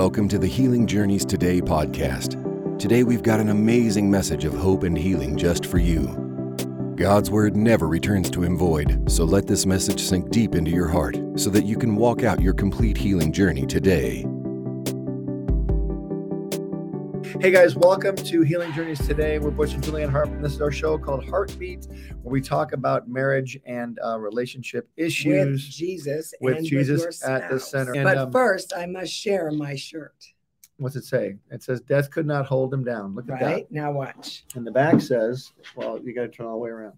Welcome to the Healing Journeys Today podcast. Today we've got an amazing message of hope and healing just for you. God's word never returns to him void, so let this message sink deep into your heart so that you can walk out your complete healing journey today. Hey guys, welcome to Healing Journeys today. We're Butch and Julianne Hart, this is our show called HARTbeat, where we talk about marriage and uh, relationship issues with Jesus with and Jesus with at the center. And, but um, first, I must share my shirt. What's it say? It says, "Death could not hold him down." Look at Right now, watch. And the back says, "Well, you got to turn all the way around."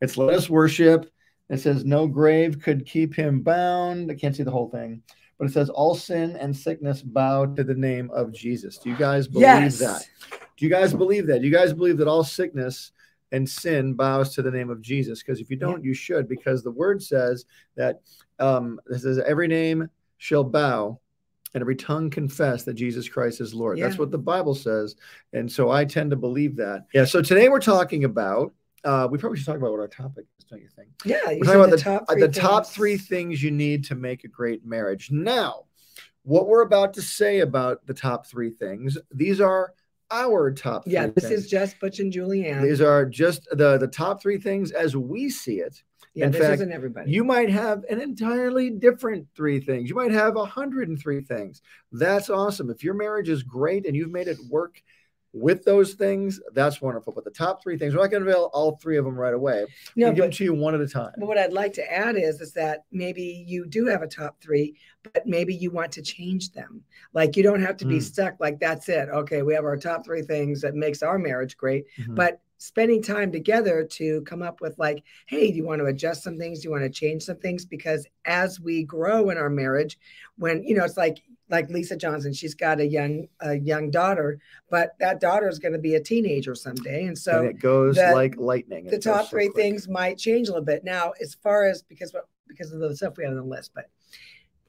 It's "Let us worship." It says, "No grave could keep him bound." I can't see the whole thing, but it says, "All sin and sickness bow to the name of Jesus." Do you guys believe yes, that? Do you guys believe that? Do you guys believe that all sickness and sin bows to the name of Jesus? Because if you don't, you should, because the word says that um, it says every name shall bow and every tongue confess that Jesus Christ is Lord. That's what the Bible says. And so I tend to believe that. Yeah. So today we're talking about, uh, we probably should talk about what our topic is, don't you think? yeah. You We're talking about the, the, top uh, three the top things. three things you need to make a great marriage. Now, what we're about to say about the top three things, these are our top Yeah, this things. is just Butch and Julianne. These are just the the top three things as we see it. yeah, in this fact, isn't everybody. You might have an entirely different three things. You might have 103 things. That's awesome. If your marriage is great and you've made it work with those things, that's wonderful. But the top three things, we're not going to reveal all three of them right away. no, we'll give them to you one at a time. but what I'd like to add is is that maybe you do have a top three, but maybe you want to change them. Like you don't have to be Mm. stuck. Like that's it. Okay, we have our top three things that makes our marriage great. Mhm. but spending time together to come up with like hey do you want to adjust some things do you want to change some things because as we grow in our marriage when you know it's like like lisa johnson she's got a young a young daughter but that daughter is going to be a teenager someday and so and it goes the- like lightning. the top so three quick. things might change a little bit now as far as because what because of the stuff we had on the list but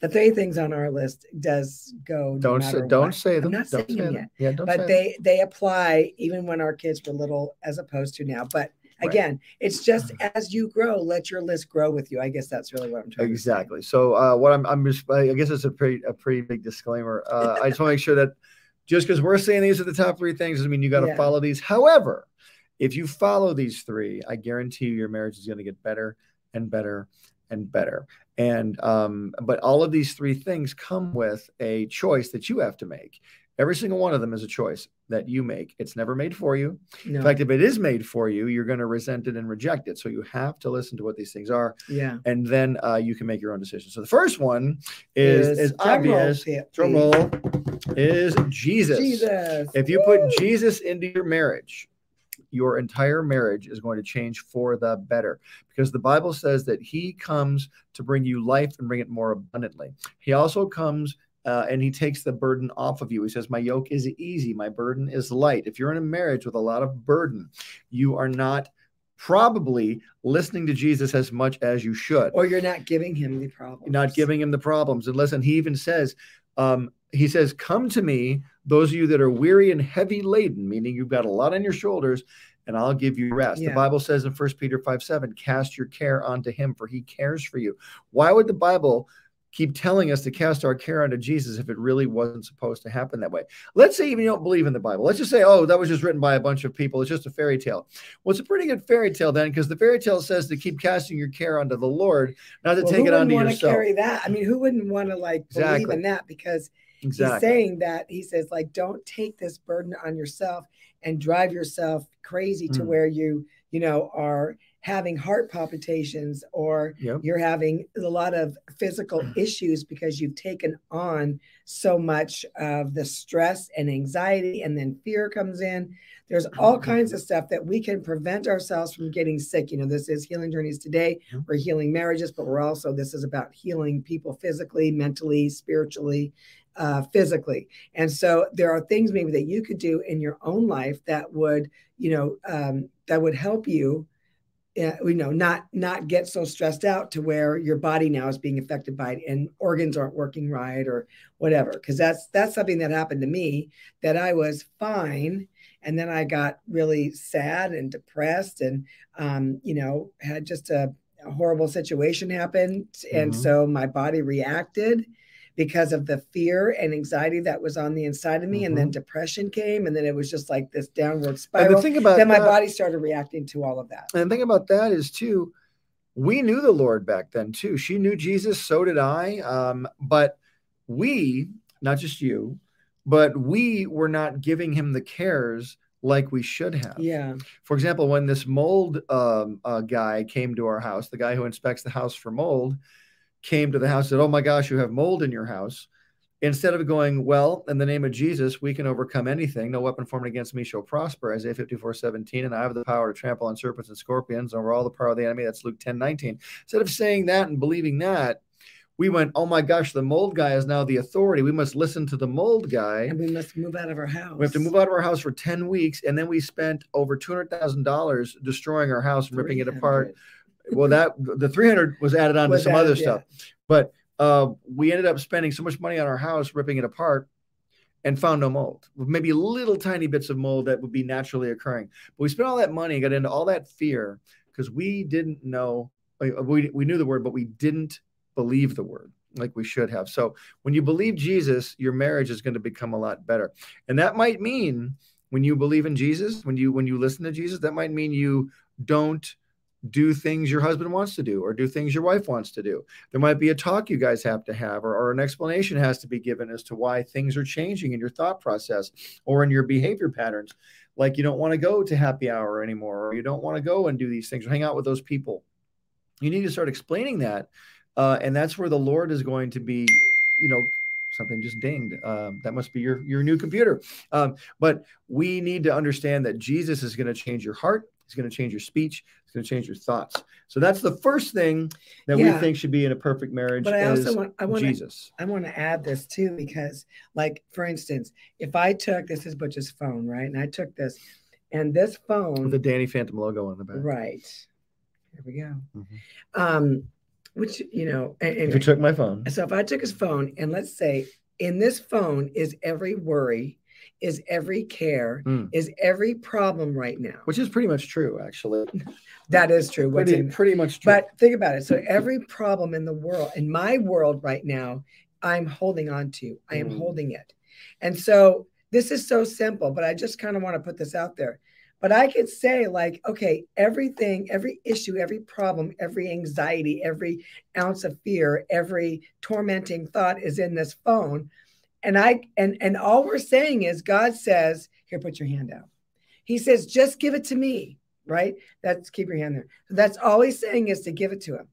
the three things on our list does go Don't say, don't what. say them. i'm not don't saying say them them. yet Yeah, don't but they they apply even when our kids were little as opposed to now but Right. again it's just as you grow let your list grow with you i guess that's really what i'm them. trying to say. exactly. So uh, what I'm, I'm just, I guess it's a pretty, a pretty big disclaimer. Uh, I just want to make sure that just because we're saying these are the top three things doesn't mean you got to Yeah. follow these. However, if you follow these three, I guarantee you your marriage is going to get better and better and better. And um, but all of these three things come with a choice that you have to make. Every single one of them is a choice that you make. It's never made for you. no In fact, if it is made for you, you're going to resent it and reject it. So you have to listen to what these things are, yeah and then uh, you can make your own decision. So the first one is, is roll, obvious. Drum roll is Jesus. jesus If you put Jesus into your marriage, your entire marriage is going to change for the better because the Bible says that He comes to bring you life and bring it more abundantly. He also comes uh, and He takes the burden off of you. He says, My yoke is easy, my burden is light. If you're in a marriage with a lot of burden, you are not probably listening to Jesus as much as you should or you're not giving him the problem not giving him the problems. And listen, he even says, um, he says, Come to me, those of you that are weary and heavy laden, meaning you've got a lot on your shoulders, and I'll give you rest. Yeah. The Bible says in 1 Peter 5 7, cast your care onto him, for he cares for you. Why would the Bible keep telling us to cast our care onto Jesus if it really wasn't supposed to happen that way? Let's say even you don't believe in the Bible. Let's just say, oh, that was just written by a bunch of people. It's just a fairy tale. Well, it's a pretty good fairy tale then, because the fairy tale says to keep casting your care onto the Lord, not to well, take who it wouldn't onto want to yourself. carry that i mean who wouldn't want to like believe in that because he's saying that he says like don't take this burden on yourself and drive yourself crazy to Mm. where you you know are having heart palpitations or Yep. you're having a lot of physical issues because you've taken on so much of the stress and anxiety and then fear comes in. There's all kinds of stuff that we can prevent ourselves from getting sick. You know this is healing journeys today. We're healing marriages but we're also this is about healing people physically mentally spiritually uh, physically. And so there are things maybe that you could do in your own life that would you know um, that would help you you know not not get so stressed out to where your body now is being affected by it and organs aren't working right or whatever because that's that's something that happened to me that i was fine and then i got really sad and depressed and um, you know had just a, a horrible situation happen and Mhm. so my body reacted because of the fear and anxiety that was on the inside of me. And then Mhm. depression came. And then it was just like this downward And spiral. the thing about Then my that- body started reacting to all of that. And the thing about that is too, we knew the Lord back then too. She knew Jesus, so did I. Um, but we, not just you, but we were not giving him the cares like we should have. Yeah. For example, when this mold um, uh, guy came to our house, the guy who inspects the house for mold came to the house and said, Oh my gosh, you have mold in your house. Instead of going, Well, in the name of Jesus, we can overcome anything. No weapon formed against me shall prosper, Isaiah 54 17. And I have the power to trample on serpents and scorpions over all the power of the enemy. That's Luke 10 19. Instead of saying that and believing that, we went, Oh my gosh, the mold guy is now the authority. We must listen to the mold guy. And we must move out of our house. We have to move out of our house for 10 weeks, and then we spent over $200,000 destroying our house and ripping it apart. 300. Well, that the 300 was added on to some added, other yeah. stuff, but uh, we ended up spending so much money on our house ripping it apart and found no mold. Maybe little tiny bits of mold that would be naturally occurring. But we spent all that money, and got into all that fear because we didn't know, uh, we, we knew the word, but we didn't believe the word like we should have. So when you believe Jesus, your marriage is going to become a lot better. And that might mean when you believe in Jesus, when you when you listen to Jesus, that might mean you don't do things your husband wants to do or do things your wife wants to do. There might be a talk you guys have to have or, or an explanation has to be given as to why things are changing in your thought process or in your behavior patterns. Like you don't want to go to happy hour anymore, or you don't want to go and do these things or hang out with those people. You need to start explaining that. Uh, and that's where the Lord is going to be, you know, something just dinged. Um, that must be your your new computer. Um, but we need to understand that Jesus is going to change your heart. He's going to change your speech. It's going to change your thoughts. So that's the first thing that Yeah. we think should be in a perfect marriage. But I is also want I want to I want to add this too because, like, for instance, if I took this is Butch's phone, right, and I took this, and this phone, With the Danny Phantom logo on the back. right, here we go, Mhm. um, which you know, a- If you took my phone, so if I took his phone and let's say in this phone is every worry, is every care, Mm. is every problem right now. which is pretty much true, actually. That is true. Pretty, in pretty much true. But think about it. So every problem in the world, in my world right now, I'm holding on to. I am Mm. holding it. And so this is so simple, but I just kind of want to put this out there. But I could say, like, okay, everything, every issue, every problem, every anxiety, every ounce of fear, every tormenting thought is in this phone. And I and and all we're saying is God says, here, put your hand out. He says, just give it to me, right? That's keep your hand there. That's all he's saying is to give it to him.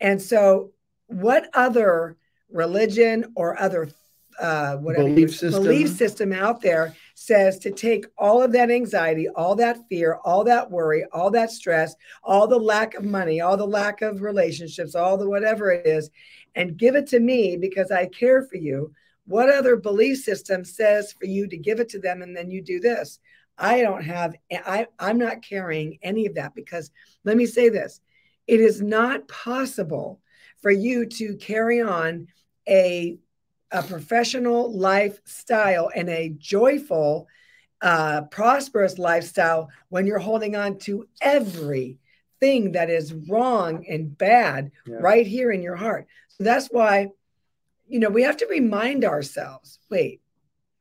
And so, what other religion or other uh, whatever Belief system. belief system out there says to take all of that anxiety, all that fear, all that worry, all that stress, all the lack of money, all the lack of relationships, all the whatever it is, and give it to me because I care for you. What other belief system says for you to give it to them and then you do this? I don't have, I, I'm not carrying any of that because let me say this it is not possible for you to carry on a, a professional lifestyle and a joyful, uh, prosperous lifestyle when you're holding on to everything that is wrong and bad Yeah. right here in your heart. So that's why, you know, we have to remind ourselves wait,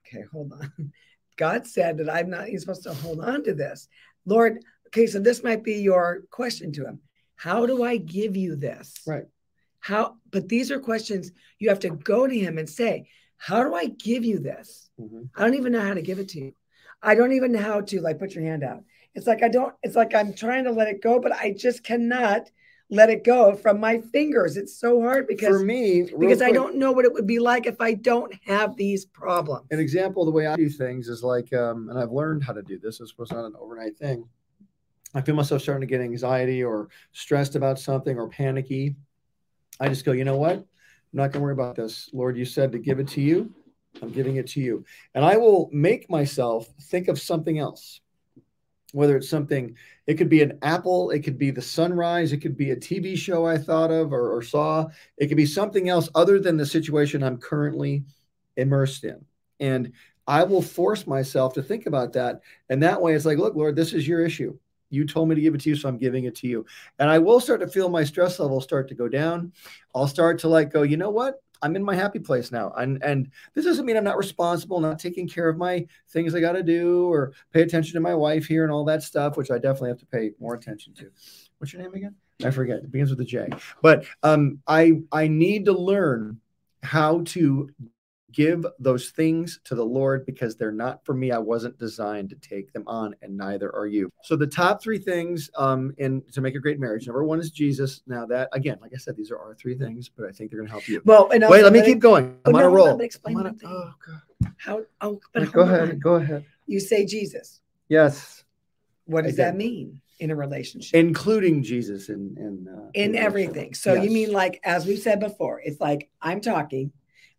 okay, hold on. God said that I'm not even supposed to hold on to this. Lord, okay, so this might be your question to him. How do I give you this? Right. How, but these are questions you have to go to him and say, How do I give you this? Mhm. I don't even know how to give it to you. I don't even know how to like put your hand out. It's like I don't, it's like I'm trying to let it go, but I just cannot let it go from my fingers. It's so hard because For me, because I don't know what it would be like if I don't have these problems. an example of the way I do things is like, um, and I've learned how to do this. This was not an overnight thing. I feel myself starting to get anxiety or stressed about something or panicky. I just go, you know what? I'm not going to worry about this. Lord, you said to give it to you. I'm giving it to you. And I will make myself think of something else. Whether it's something, it could be an apple, it could be the sunrise, it could be a TV show I thought of or, or saw, it could be something else other than the situation I'm currently immersed in. And I will force myself to think about that. And that way it's like, look, Lord, this is your issue. You told me to give it to you, so I'm giving it to you. And I will start to feel my stress level start to go down. I'll start to like go, you know what? I'm in my happy place now. And and this doesn't mean I'm not responsible, not taking care of my things I got to do or pay attention to my wife here and all that stuff, which I definitely have to pay more attention to. What's your name again? I forget. It begins with a J. But um, I I need to learn how to give those things to the Lord because they're not for me. I wasn't designed to take them on, and neither are you. So the top three things um, in to make a great marriage. Number one is Jesus. Now that again, like I said, these are our three things, but I think they're going to help you. Well, and Wait, let me keep going. I'm on a roll. explain on a- oh, God. How? Oh, but Go ahead. on. Go ahead. You say Jesus. Yes, What does that mean in a relationship? including Jesus in in uh, in the everything. So you mean like as we've said before, it's like I'm talking,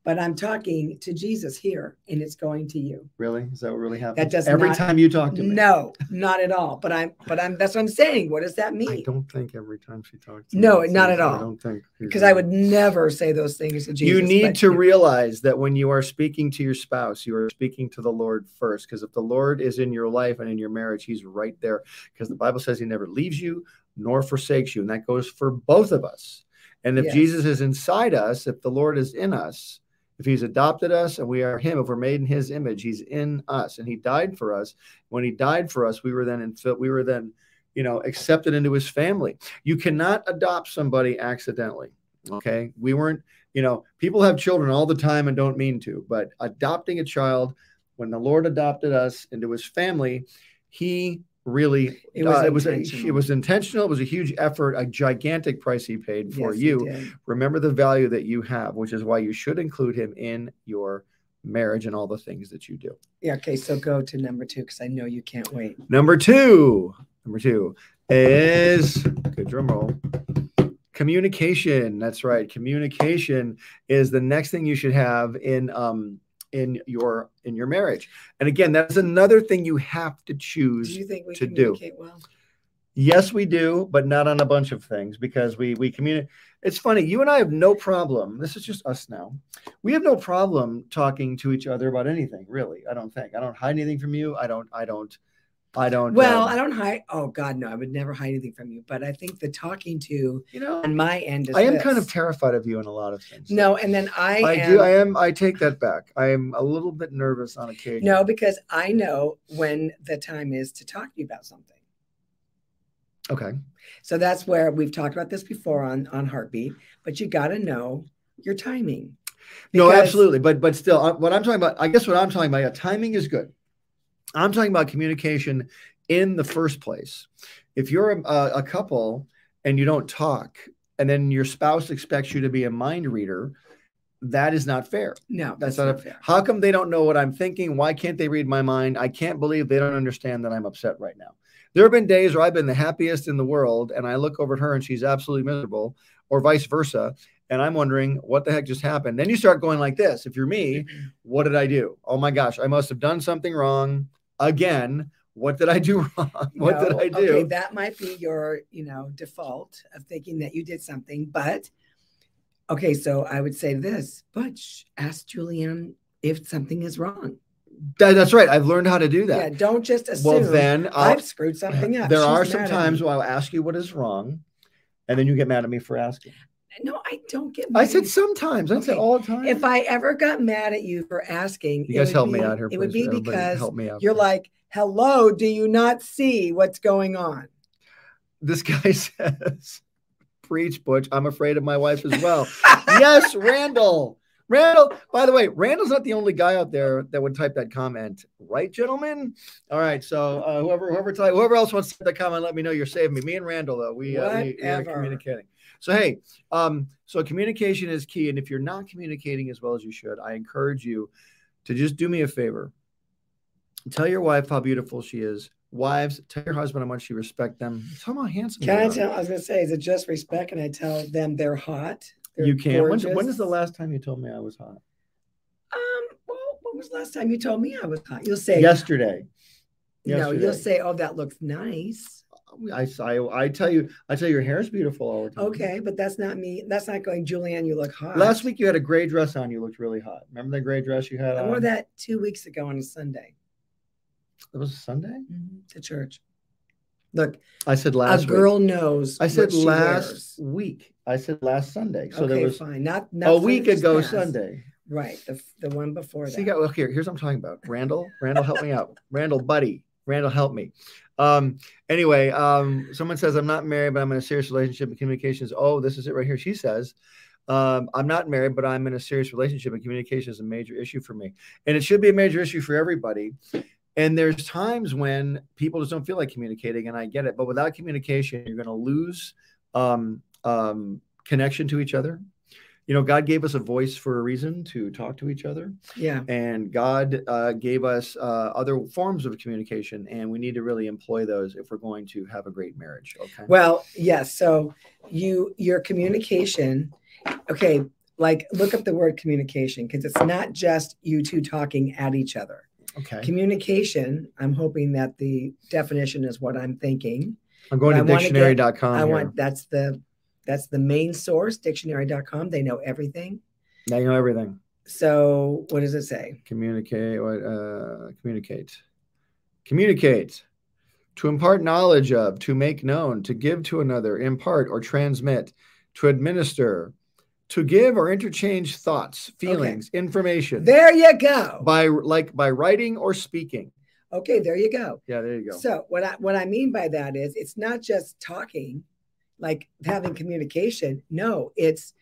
but I'm talking to Jesus here, and it's going to you. really? Is that what really happens? That does every not- time you talk to me. No, not at all. But I'm, but I'm. That's what I'm saying. What does that mean? I don't think every time she talks. to me, No, it not at all. I don't think Because I would never say those things to Jesus. you need but to realize that when you are speaking to your spouse, you are speaking to the Lord first. Because if the Lord is in your life and in your marriage, He's right there. Because the Bible says He never leaves you nor forsakes you, and that goes for both of us. And if Yes. Jesus is inside us, if the Lord is in us, if He's adopted us and we are Him, if we're made in His image, He's in us, and He died for us. When He died for us, we were then in we were then, you know, accepted into His family. You cannot adopt somebody accidentally. Okay, we weren't you know, people have children all the time and don't mean to, but adopting a child, when the Lord adopted us into his family, he really It was uh, it was a, intentional. it was intentional. It was a huge effort, a gigantic price he paid for Yes, you. Remember the value that you have, which is why you should include him in your marriage and all the things that you do. Yeah. Okay. So go to number two because I know you can't wait. Number two, number two is good drum roll. Communication. That's right. Communication is the next thing you should have in um in your in your marriage. And again, that's another thing you have to choose Do you think we to do. communicate well? Yes, we do, but not on a bunch of things because we we communicate. It's funny. You and I have no problem. This is just us now. We have no problem talking to each other about anything. Really, I don't think. I don't hide anything from you. I don't. I don't. I don't. Well, um, I don't hide. Oh God, no! I would never hide anything from you. But I think the talking to you know, on my end is. I am kind of terrified of you in a lot of things. No, and then I, I am, do. I am. I take that back. I am a little bit nervous on occasion. No, because I know when the time is to talk to you about something. Okay. So that's where we've talked about this before on on HARTbeat. But you got to know your timing. No, absolutely. But but still, uh, what I'm talking about, I guess what I'm talking about, yeah, timing is good. I'm talking about communication in the first place. If you're a, a couple and you don't talk, and then your spouse expects you to be a mind reader, that is not fair. No, That's that's, not not a- fair. How come they don't know what I'm thinking? Why can't they read my mind? I can't believe they don't understand that I'm upset right now. There have been days where I've been the happiest in the world, and I look over at her and she's absolutely miserable, or vice versa. And I'm wondering what the heck just happened. Then you start going like this. If you're me, mm-hmm. what did I do? Oh my gosh, I must have done something wrong again. What did I do wrong? What did I do? Okay, that might be your, you know, default of thinking that you did something. But okay, so I would say this, Butch, ask Julian if something is wrong. That- that's right. I've learned how to do that. Yeah, don't just assume well, then I'll, I've screwed something up. there She's are some times where I'll ask you what is wrong, and then you get mad at me for asking. No, I don't get I said sometimes. I said all the time. if I ever got mad at you for asking, you it guys would help me be- out here, It would be Everybody because help me out. you're please. like, hello, do you not see what's going on? this guy says, "Preach, Butch. I'm afraid of my wife as well." yes, Randall. Randall. By the way, Randall's not the only guy out there that would type that comment, right, gentlemen? All right. So uh, whoever whoever type, whoever else wants to type that comment, let me know you're saving me. Me and Randall though, we uh, we, we are communicating. So hey, um, so communication is key, and if you're not communicating as well as you should, I encourage you to just do me a favor. Tell your wife how beautiful she is. Wives, tell your husband how much you respect them. Tell them how handsome Can I tell? I was gonna say, is it just respect? And I tell them they're hot. They're You can. When, when is the last time you told me I was hot? Um. Well, when was the last time you told me I was hot? You'll say Yesterday. No, you'll say, "Oh, that looks nice." I, I, I tell you, I tell you, your hair is beautiful all the time. Okay, but that's not me. That's not going, Julianne. You look hot. Last week you had a gray dress on. You looked really hot. Remember the gray dress you had I on? wore that two weeks ago on a Sunday It was a Sunday. to church. Look, I said last a week. girl knows. I said last wears. week. I said last Sunday. So okay, there was fine. Not, not a week ago past. Sunday. Right. The, the one before See, that. well, here, here's what I'm talking about. Randall, Randall, help me out. Randall, buddy, Randall, help me. Um, anyway, um, someone says I'm not married, but I'm in a serious relationship and communications. Oh, this is it right here. She says, um, I'm not married, but I'm in a serious relationship and communication is a major issue for me. And it should be a major issue for everybody. And there's times when people just don't feel like communicating, and I get it. But without communication, you're going to lose um, um, connection to each other. You know, God gave us a voice for a reason to talk to each other yeah. and God uh, gave us uh, other forms of communication, and we need to really employ those if we're going to have a great marriage. Okay. Well, yes. So you your communication, okay, like look up the word communication because it's not just you two talking at each other. Okay. Communication, I'm hoping that the definition is what I'm thinking. I'm going I to dictionary.com. I want that's the that's the main source, dictionary.com. They know everything. You know everything. So what does it say? Communicate. What? Uh, communicate. Communicate. To impart knowledge of, to make known, to give to another, impart or transmit, to administer, to give or interchange thoughts, feelings, information. There you go. by like by writing or speaking. Okay, there you go. Yeah, there you go. So what I what I mean by that is it's not just talking, like having communication. No, it's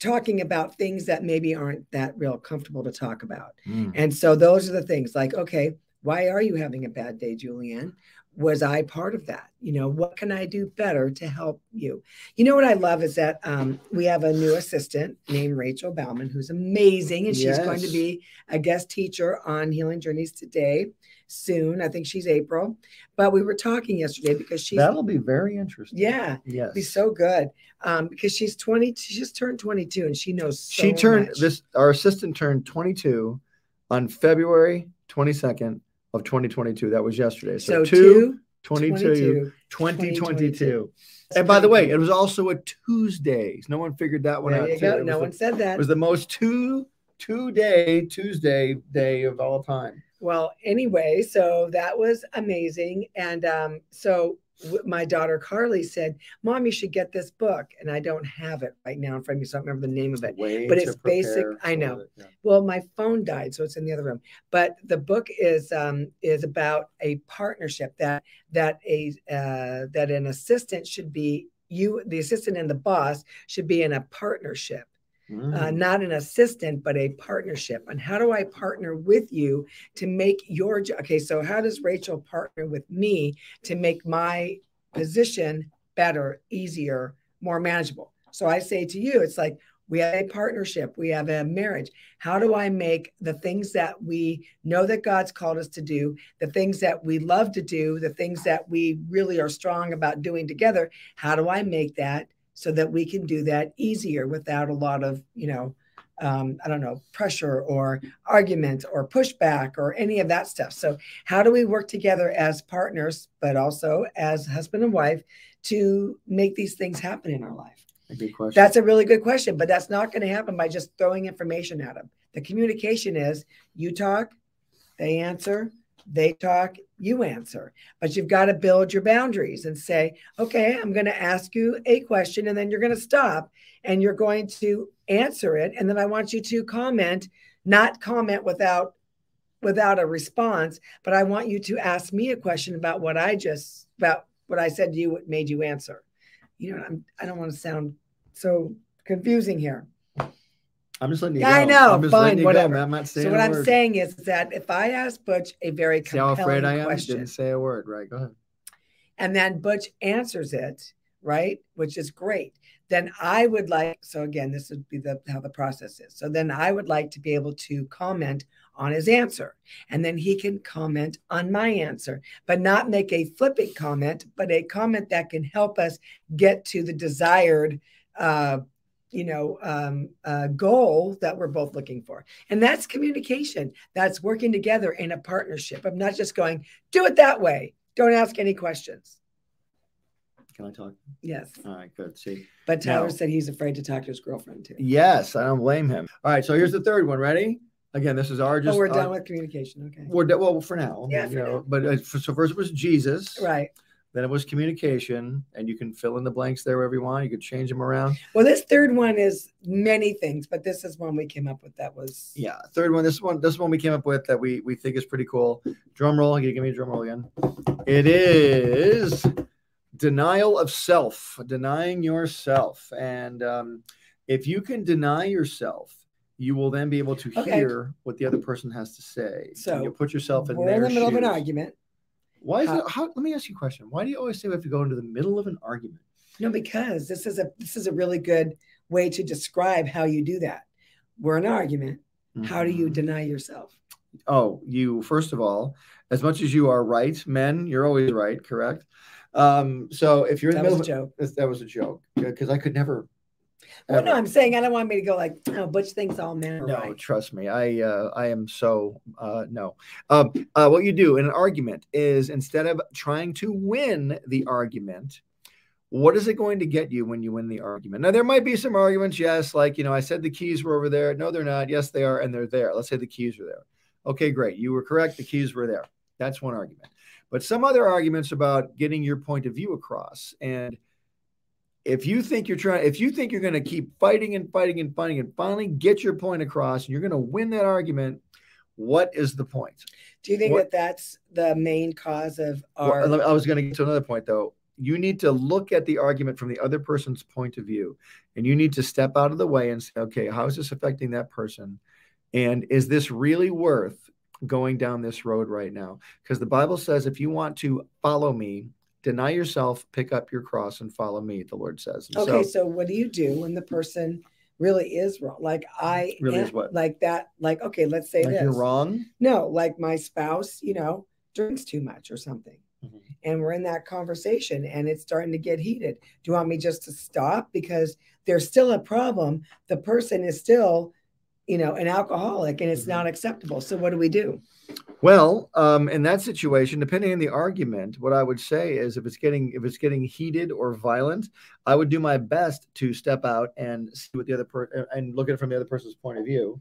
talking about things that maybe aren't that real comfortable to talk about. Mm. And so those are the things like, okay, why are you having a bad day, Julianne? Was I part of that? You know, what can I do better to help you? You know what I love is that um, we have a new assistant named Rachel Bauman, who's amazing, and she's going to be a guest teacher on Healing Journeys today soon. I think she's April, but we were talking yesterday because she's That'll be very interesting. yeah, Yes. be so good um, because she's twenty. She just turned twenty two, and she knows. So she turned much. this. Our assistant turned 22 on February 22nd of 2022. That was yesterday. So, So 2, 22, 22, 2022. And by the way, it was also a Tuesday. No one figured that one There out. you go. No was one the, said it was the most two two day Tuesday day of all time. Well, anyway, so that was amazing. And um, so my daughter Carly said, Mom, you should get this book. And I don't have it right now in front of me, so I don't remember the name of it. Way But it's basic- I know. it, yeah. Well, my phone died, so it's in the other room. But the book is um, is about a partnership that that a uh, that an assistant should be you, the assistant and the boss should be in a partnership uh, Mm. not an assistant, but a partnership. And how do I partner with you to make your okay? So how does Rachel partner with me to make my position better, easier, more manageable? So I say to you, it's like we have a partnership, we have a marriage. How do I make the things that we know that God's called us to do, the things that we love to do, the things that we really are strong about doing together? How do I make that so that we can do that easier without a lot of, you know, um, I don't know, pressure or argument or pushback or any of that stuff. So, how do we work together as partners, but also as husband and wife to make these things happen in our life? A good question. That's a really good question, but that's not going to happen by just throwing information at them. The communication is you talk, they answer, they talk, you answer. But you've got to build your boundaries and say, okay, I'm going to ask you a question and then you're going to stop and you're going to answer it. And then I want you to comment, not comment without without a response, but I want you to ask me a question about what I just about what I said to you, what made you answer. You know, I'm I don't want to sound so confusing here. I'm just letting you Yeah. I know. I'm just Fine, you whatever. go. I'm not saying So what I'm word. saying is that if I ask Butch a very See how compelling afraid I am? question, Didn't say a word. Right. Go ahead. and then Butch answers it, right, which is great, then I would like. So again, this would be the how the process is. So then I would like to be able to comment on his answer, and then he can comment on my answer, but not make a flippant comment, but a comment that can help us get to the desired. Uh, you know, um, uh, goal that we're both looking for. And that's communication. That's working together in a partnership of not just going, do it that way. Don't ask any questions. Can I talk? Yes. All right. Good. See. But Tyler No. said he's afraid to talk to his girlfriend too. Yes, I don't blame him. All right. So here's the third one. Ready? Again, this is our just. oh, we're done with communication. Okay. We're. Well, for now. Yeah, you know, now. But uh, for, so first was Jesus. Right. Then it was communication, and you can fill in the blanks there wherever you want. You could change them around. Well, this third one is many things, but this is one we came up with that was Yeah, third one. This one, this one we came up with that we we think is pretty cool. Drum roll. You give me a drum roll again. It is denial of self, denying yourself, and um, if you can deny yourself, you will then be able to Okay. hear what the other person has to say. So, you put yourself in we're their in the middle of an argument. Why is How- it? How, let me ask you a question. Why do you always say we have to go into the middle of an argument? No, because this is a this is a really good way to describe how you do that. We're in an argument. How do you Mhm. deny yourself? Oh, you first of all, as much as you are right, men, you're always right, correct? Um, so if you're in That the was middle a of joke. That that was a joke because I could never. Well, no, I'm saying I don't want me to go like, oh, Butch thinks all men are no, right. trust me. I uh, I am so uh, no. Um, uh, what you do in an argument is instead of trying to win the argument, what is it going to get you when you win the argument? Now there might be some arguments, yes, like you know, I said the keys were over there. No, they're not. Yes, they are, and they're there. Let's say the keys are there. Okay, great. You were correct. The keys were there. That's one argument. But some other arguments about getting your point of view across and if you think you're trying if you think you're going to keep fighting and fighting and fighting and finally get your point across and you're going to win that argument what is the point? Do you think What- that that's the main cause of Well, our? me- i was going to get to another point though. You need to look at the argument from the other person's point of view and you need to step out of the way and say okay how is this affecting that person? And is this really worth going down this road right now? Because the bible says if you want to follow me deny yourself pick up your cross and follow me the lord says And okay, so so what do you do when the person really is wrong? Like I Really am- is what? Like that. Like okay, let's say like this. you're wrong No, like my spouse, you know, drinks too much or something. Mhm. And we're in that conversation and it's starting to get heated. Do you want me just to stop? Because there's still a problem. The person is still, you know, an alcoholic and it's Mhm. not acceptable. So what do we do? Well, um, in that situation, depending on the argument, what I would say is if it's getting if it's getting heated or violent, I would do my best to step out and see what the other person and look at it from the other person's point of view.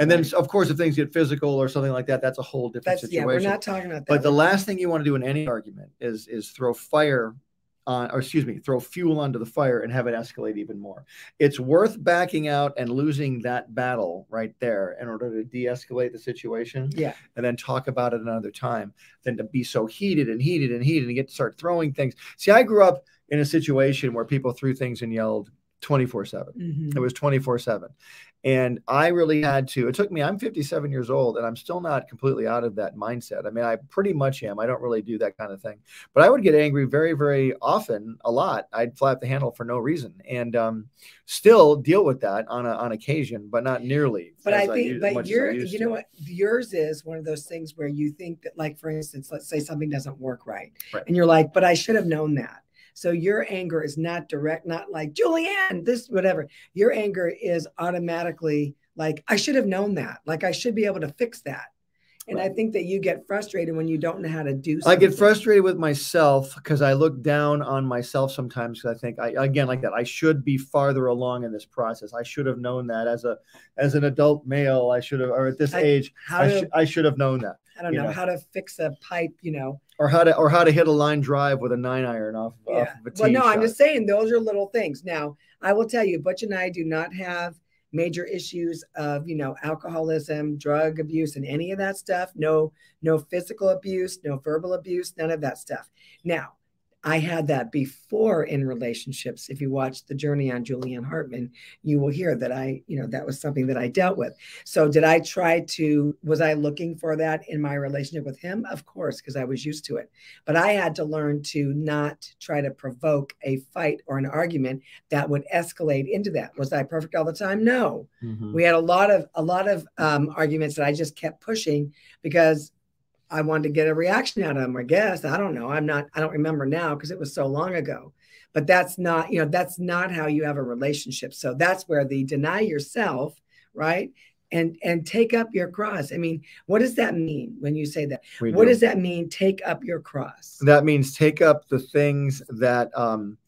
And then, of course, if things get physical or something like that, that's a whole different That's yeah, situation. we're not talking about that. but the last thing you want to do in any argument is is throw fire on, or excuse me, throw fuel onto the fire and have it escalate even more. It's worth backing out and losing that battle right there in order to de-escalate the situation yeah, and then talk about it another time than to be so heated and heated and heated and get to start throwing things. See, I grew up in a situation where people threw things and yelled 24 7. Mhm. It was 24 7. And I really had to, it took me, I'm 57 years old and I'm still not completely out of that mindset. I mean, I pretty much am. I don't really do that kind of thing. But I would get angry very, very often, a lot. I'd flap the handle for no reason and um, still deal with that on, a, on occasion, but not nearly. But I think, u- but much as I you're, used you to. know what? Yours is one of those things where you think that, like, for instance, let's say something doesn't work right, Right. and you're like, but I should have known that. So your anger is not direct, not like Julianne, this whatever. Your anger is automatically like, I should have known that. Like I should be able to fix that. And I think that you get frustrated when you don't know how to do something. I get frustrated with myself because I look down on myself sometimes because I think I again like that I should be farther along in this process. I should have known that as a as an adult male. I should have or at this I- age I, should I should have known that I don't you know, know. how to fix a pipe, you know. or how to or how to hit a line drive with a nine iron off, off of a Well, no, I'm just saying those are little things. Now, I will tell you, Butch and I do not have major issues of, you know, alcoholism, drug abuse, and any of that stuff. No, no physical abuse, no verbal abuse, none of that stuff. Now, I had that before in relationships. If you watch the journey on Julianne Hartman, you will hear that I, you know, that was something that I dealt with. So, did I try to, was I looking for that in my relationship with him? Of course, because I was used to it. But I had to learn to not try to provoke a fight or an argument that would escalate into that. Was I perfect all the time? No. Mhm. We had a lot of a lot of um, arguments that I just kept pushing because I wanted to get a reaction out of them. I guess I don't know. I'm not. I don't remember now because it was so long ago. But that's not. You know, that's not how you have a relationship. So that's where the deny yourself, right? And and take up your cross. I mean, what does that mean when you say that? We What do. does that mean? Take up your cross. that means take up the things that um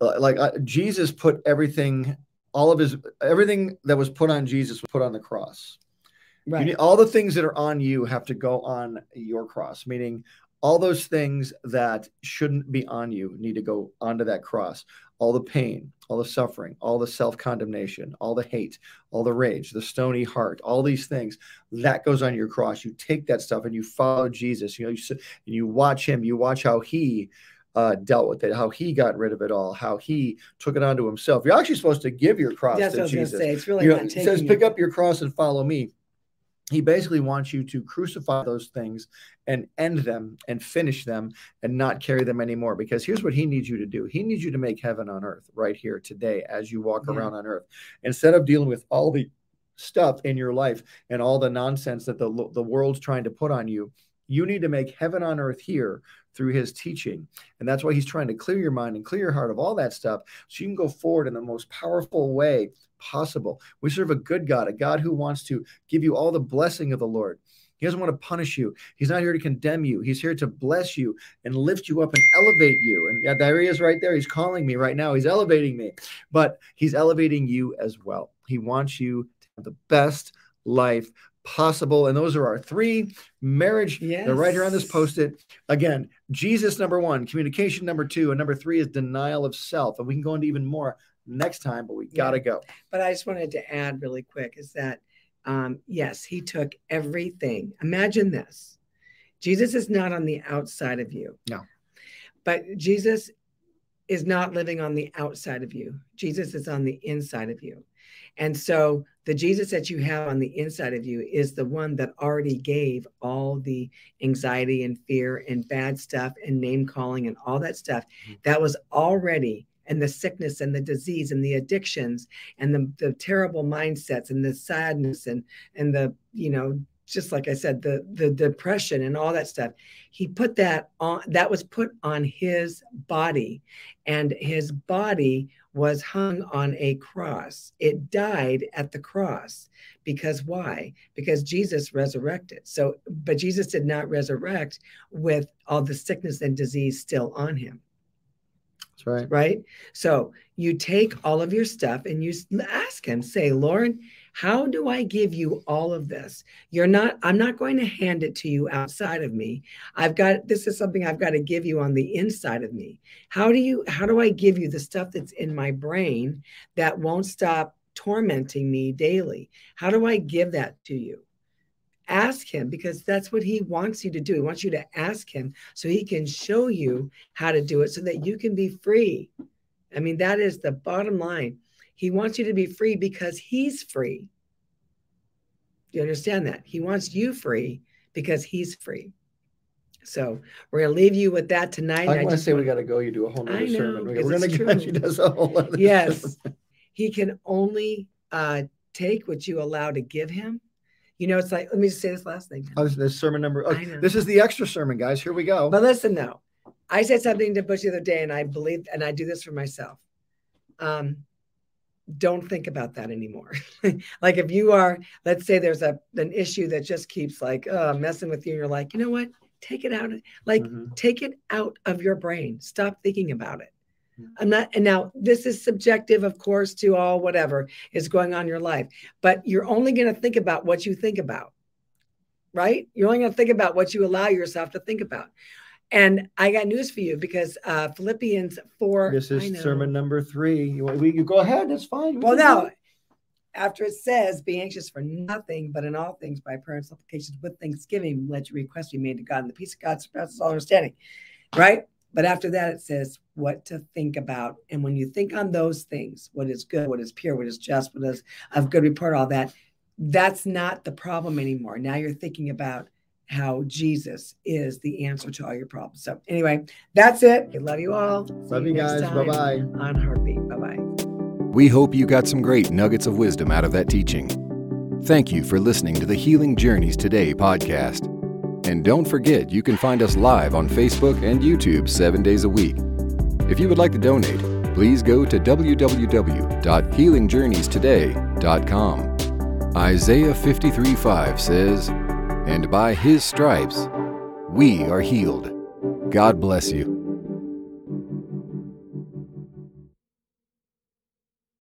like uh, jesus put everything all of his everything that was put on jesus was put on the cross Right. need, all the things that are on you have to go on your cross meaning all those things that shouldn't be on you need to go onto that cross. All the pain, all the suffering, all the self condemnation, all the hate, all the rage, the stony heart, all these things that goes on your cross. You take that stuff and you follow Jesus. You know, you, and you watch him. You watch how he uh, dealt with it, how he got rid of it all, how he took it onto himself. You're actually supposed to give your cross That's to Jesus. say. It's really You know, not it says. "Pick up your cross and follow me." He basically wants you to crucify those things and end them and finish them and not carry them anymore. Because here's what he needs you to do: He needs you to make heaven on earth right here today as you walk Yeah. around on earth, instead of dealing with all the stuff in your life and all the nonsense that the the world's trying to put on you. You need to make heaven on earth here through his teaching. And that's why he's trying to clear your mind and clear your heart of all that stuff so you can go forward in the most powerful way possible. We serve a good God, a God who wants to give you all the blessing of the Lord. He doesn't want to punish you. He's not here to condemn you. He's here to bless you and lift you up and elevate you. And yeah, there he is right there. He's calling me right now. He's elevating me, but he's elevating you as well. He wants you to have the best life possible. And those are our three marriage. They're right here on this post it. Again, Jesus, number one, communication, number two, and number three is denial of self. And we can go into even more next time, but we Yeah. got to go. But I just wanted to add really quick is that, um, yes, he took everything. Imagine this Jesus is not on the outside of you. No. But Jesus is not living on the outside of you. Jesus is on the inside of you. And so the Jesus that you have on the inside of you is the one that already gave all the anxiety and fear and bad stuff and name calling and all that stuff Mhm. that was already and the sickness and the disease and the addictions and the, the terrible mindsets and the sadness and and the you know just like i said the the depression and all that stuff. He put that on that was put on his body and his body was hung on a cross. It died at the cross. Because why? Because jesus resurrected. So but jesus did not resurrect with all the sickness and disease still on him That's right. right? So you take all of your stuff and you ask him, say, Lord, how do I give you all of this? You're not, I'm not going to hand it to you outside of me. I've got, this is something I've got to give you on the inside of me. How do you, how do I give you the stuff that's in my brain that won't stop tormenting me daily? How do I give that to you? Ask him because that's what he wants you to do. He wants you to ask him so he can show you how to do it so that you can be free. I mean, that is the bottom line. He wants you to be free because he's free. Do you understand that? He wants you free because he's free. So we're going to leave you with that tonight. I want to say we got to go. You do a whole I nother know, sermon. We're to get you does a whole other Yes. sermon. he can only uh, take what you allow to give him. You know, it's like, let me just say this last thing. Oh, this, this sermon number. Oh, this is the extra sermon, guys. Here we go. But listen, though, I said something to Butch the other day, and I believe, and I do this for myself. Um, don't think about that anymore. like if you are, let's say there's a an issue that just keeps like uh, messing with you, and you're like, you know what? Take it out. Like Mhm. take it out of your brain. Stop thinking about it. I'm not, and now this is subjective, of course, to all whatever is going on in your life, but you're only going to think about what you think about, right? You're only going to think about what you allow yourself to think about. And I got news for you because uh, Philippians 4. This is sermon number three. You, we, you go ahead. That's fine. Well, now, after it says, be anxious for nothing, but in all things by prayer and supplications with thanksgiving, let your requests be made to God, and the peace of God surpasses all understanding. Right? But after that, it says what to think about. And when you think on those things, what is good, what is pure, what is just, what is of good report, all that, that's not the problem anymore. Now you're thinking about how Jesus is the answer to all your problems. So, anyway, that's it. We love you all. See Love you guys. Bye bye. On HARTbeat. Bye bye. We hope you got some great nuggets of wisdom out of that teaching. Thank you for listening to the Healing Journeys Today podcast. And don't forget, you can find us live on Facebook and YouTube seven days a week. If you would like to donate, please go to www.healingjourneystoday.com. Isaiah 53:5 says, And by his stripes we are healed. God bless you.